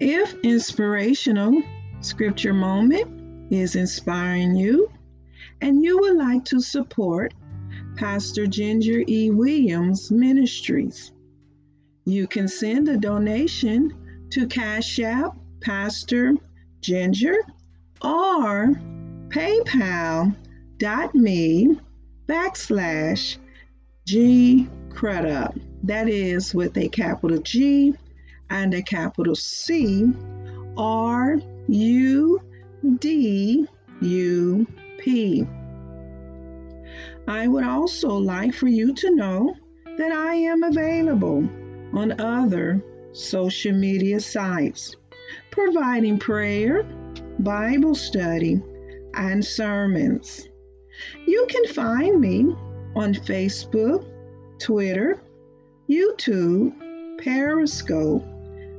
If inspirational scripture moment is inspiring you and you would like to support Pastor Ginger E. Williams Ministries, you can send a donation to Cash App Pastor Ginger or paypal.me backslash G Crudup. That is with a capital G and a capital C R U D U P. I would also like for you to know that I am available on other social media sites, providing prayer, Bible study, and sermons. You can find me on Facebook, Twitter, YouTube, Periscope,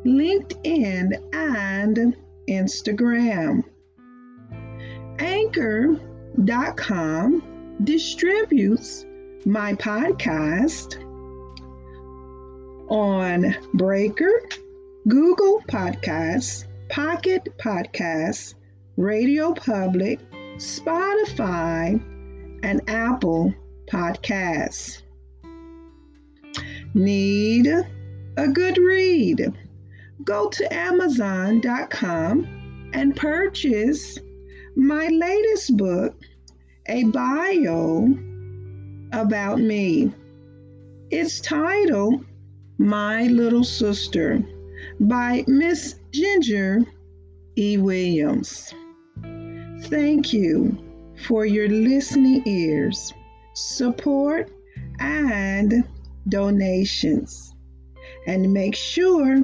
LinkedIn, and Instagram. Anchor.com distributes my podcast on Breaker, Google Podcasts, Pocket Podcasts, Radio Public, Spotify, and Apple Podcasts. Need a good read? Go to Amazon.com and purchase my latest book, A Bio About Me. It's titled My Little Sister by Miss Ginger E. Williams. Thank you for your listening ears, support, and donations. And make sure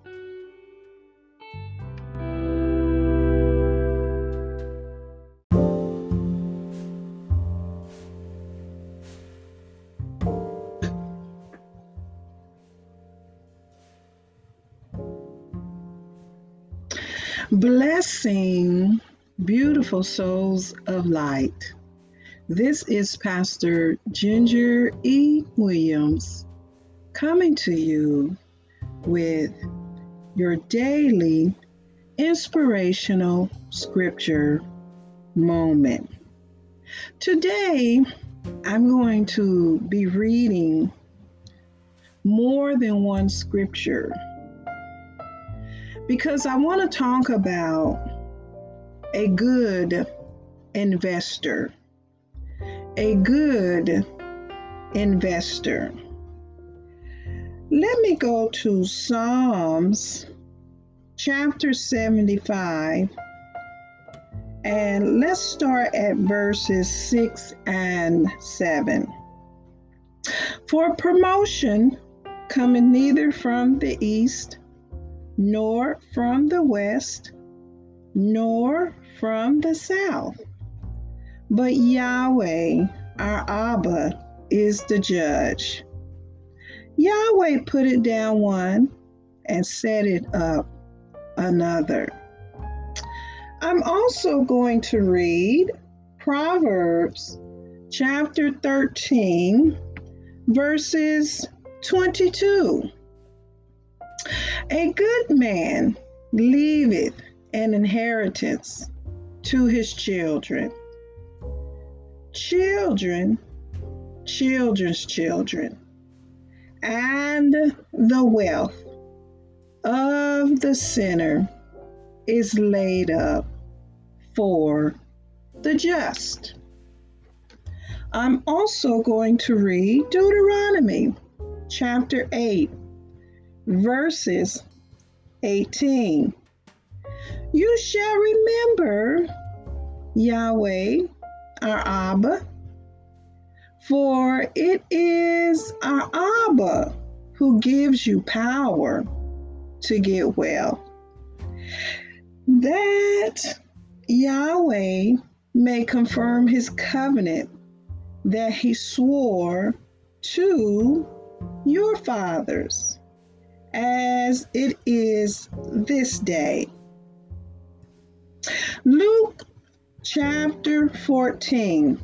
Blessing, beautiful souls of light. This is Pastor Ginger E. Williams coming to you with your daily inspirational scripture moment. Today, I'm going to be reading more than one scripture because I want to talk about a good investor. A good investor. Let me go to Psalms chapter 75 and let's start at verses 6 and 7. For promotion coming neither from the east nor from the west, nor from the south. But Yahweh, our Abba, is the judge. Yahweh put it down one and set it up another. I'm also going to read Proverbs chapter 13, verses 22. A good man leaveth an inheritance to his children. Children, children's children, and the wealth of the sinner is laid up for the just. I'm also going to read Deuteronomy chapter 8, verses 18. You shall remember Yahweh, our Abba, for it is our Abba who gives you power to get well. That Yahweh may confirm his covenant that he swore to your fathers as it is this day. Luke chapter 14,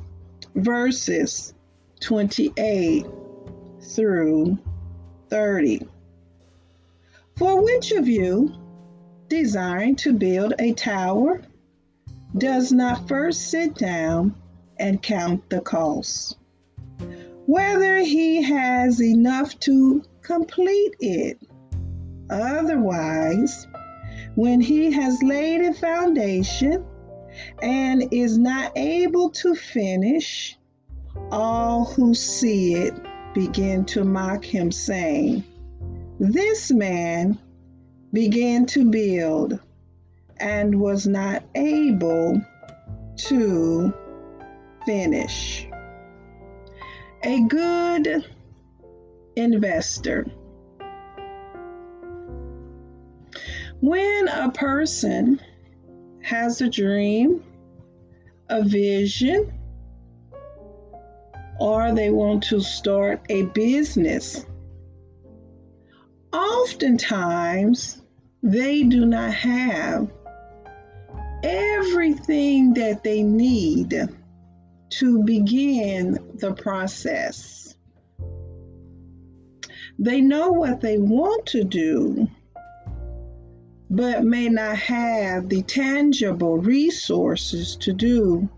verses 28 through 30. For which of you, desiring to build a tower, does not first sit down and count the cost, whether he has enough to complete it? Otherwise, when he has laid a foundation and is not able to finish, all who see it begin to mock him, saying, This man began to build and was not able to finish. A good investor. When a person has a dream, a vision, or they want to start a business, oftentimes they do not have everything that they need to begin the process. They know what they want to do, but may not have the tangible resources to do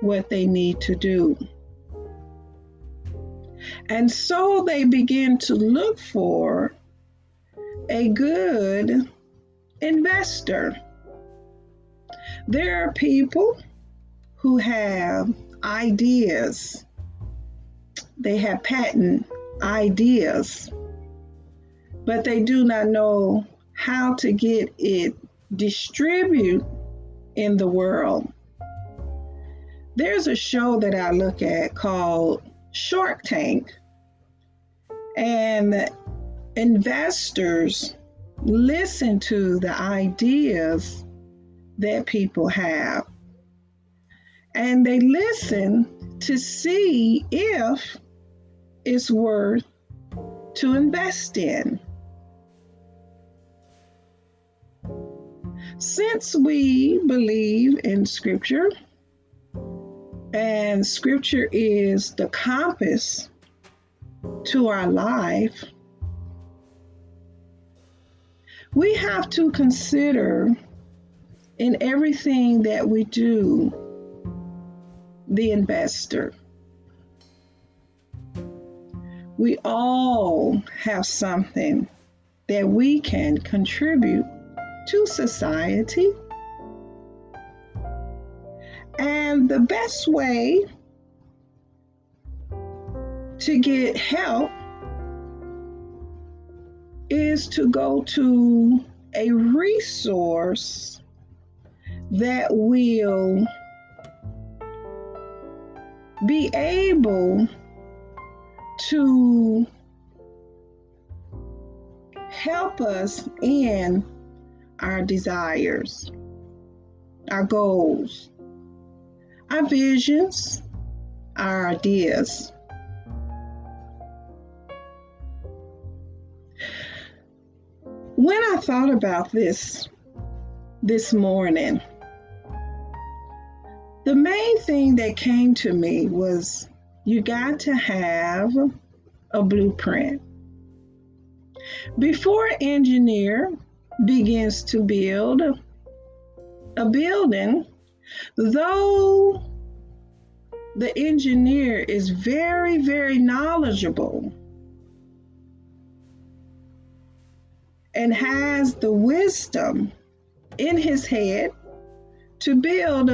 what they need to do. And so they begin to look for a good investor. There are people who have ideas, they have patent ideas, but they do not know how to get it distributed in the world. There's a show that I look at called Shark Tank, and investors listen to the ideas that people have. And they listen to see if it's worth to invest in. Since we believe in Scripture, and Scripture is the compass to our life, we have to consider in everything that we do the investor. We all have something that we can contribute to society. And the best way to get help is to go to a resource that will be able to help us in our desires, our goals, our visions, our ideas. When I thought about this this morning, the main thing that came to me was you got to have a blueprint. Before engineer begins to build a building, though the engineer is very, very knowledgeable and has the wisdom in his head to build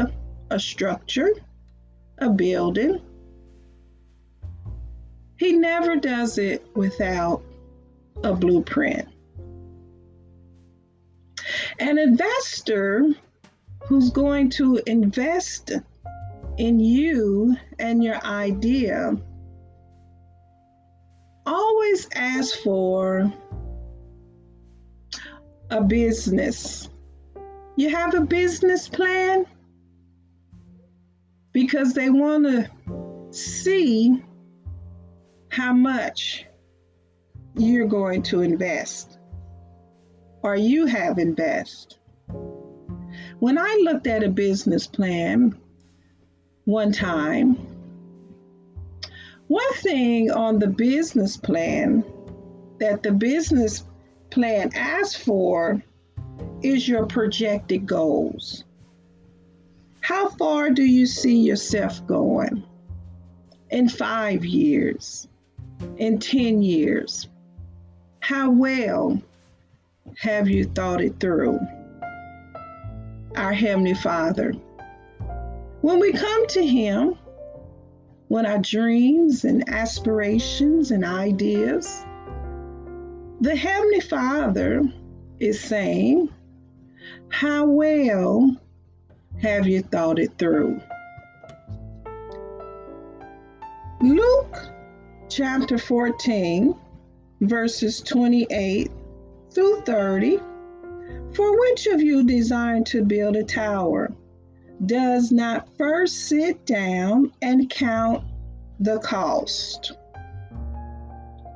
a structure, a building. He never does it without a blueprint. An investor who's going to invest in you and your idea always asks for a business. You have a business plan because they want to see how much you're going to invest. Are you having best? When I looked at a business plan one time, one thing on the business plan that the business plan asks for is your projected goals. How far do you see yourself going? In five years, in 10 years? How well have you thought it through? Our Heavenly Father. When we come to Him, when our dreams and aspirations and ideas, the Heavenly Father is saying, How well have you thought it through? Luke chapter 14, verses 28 through 30. For which of you desiring to build a tower does not first sit down and count the cost?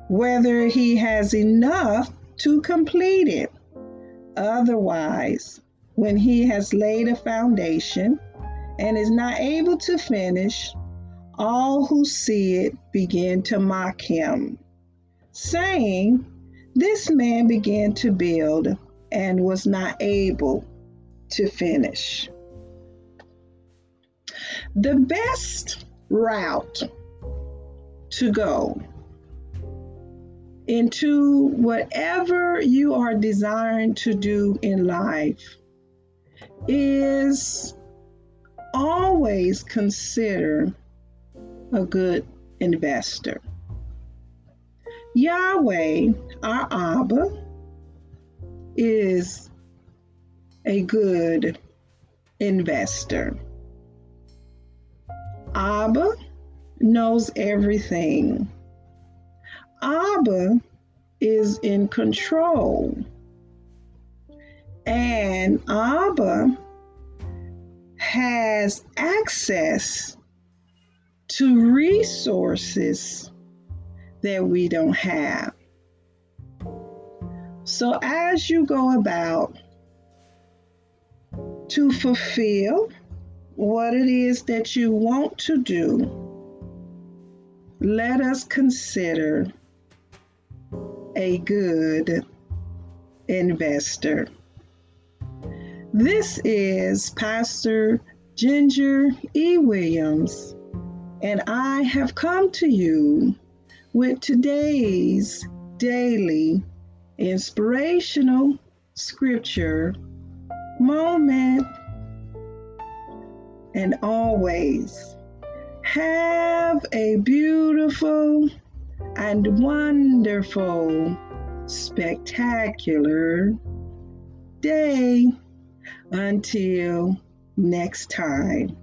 Whether he has enough to complete it. Otherwise, when he has laid a foundation and is not able to finish, all who see it begin to mock him, saying, This man began to build and was not able to finish. The best route to go into whatever you are desiring to do in life is always consider a good investor. Yahweh, our Abba, is a good investor. Abba knows everything. Abba is in control. And Abba has access to resources that we don't have. So, as you go about to fulfill what it is that you want to do, let us consider a good investor. This is Pastor Ginger E. Williams, and I have come to you with today's daily inspirational scripture moment. And always have a beautiful and wonderful, spectacular day. Until next time.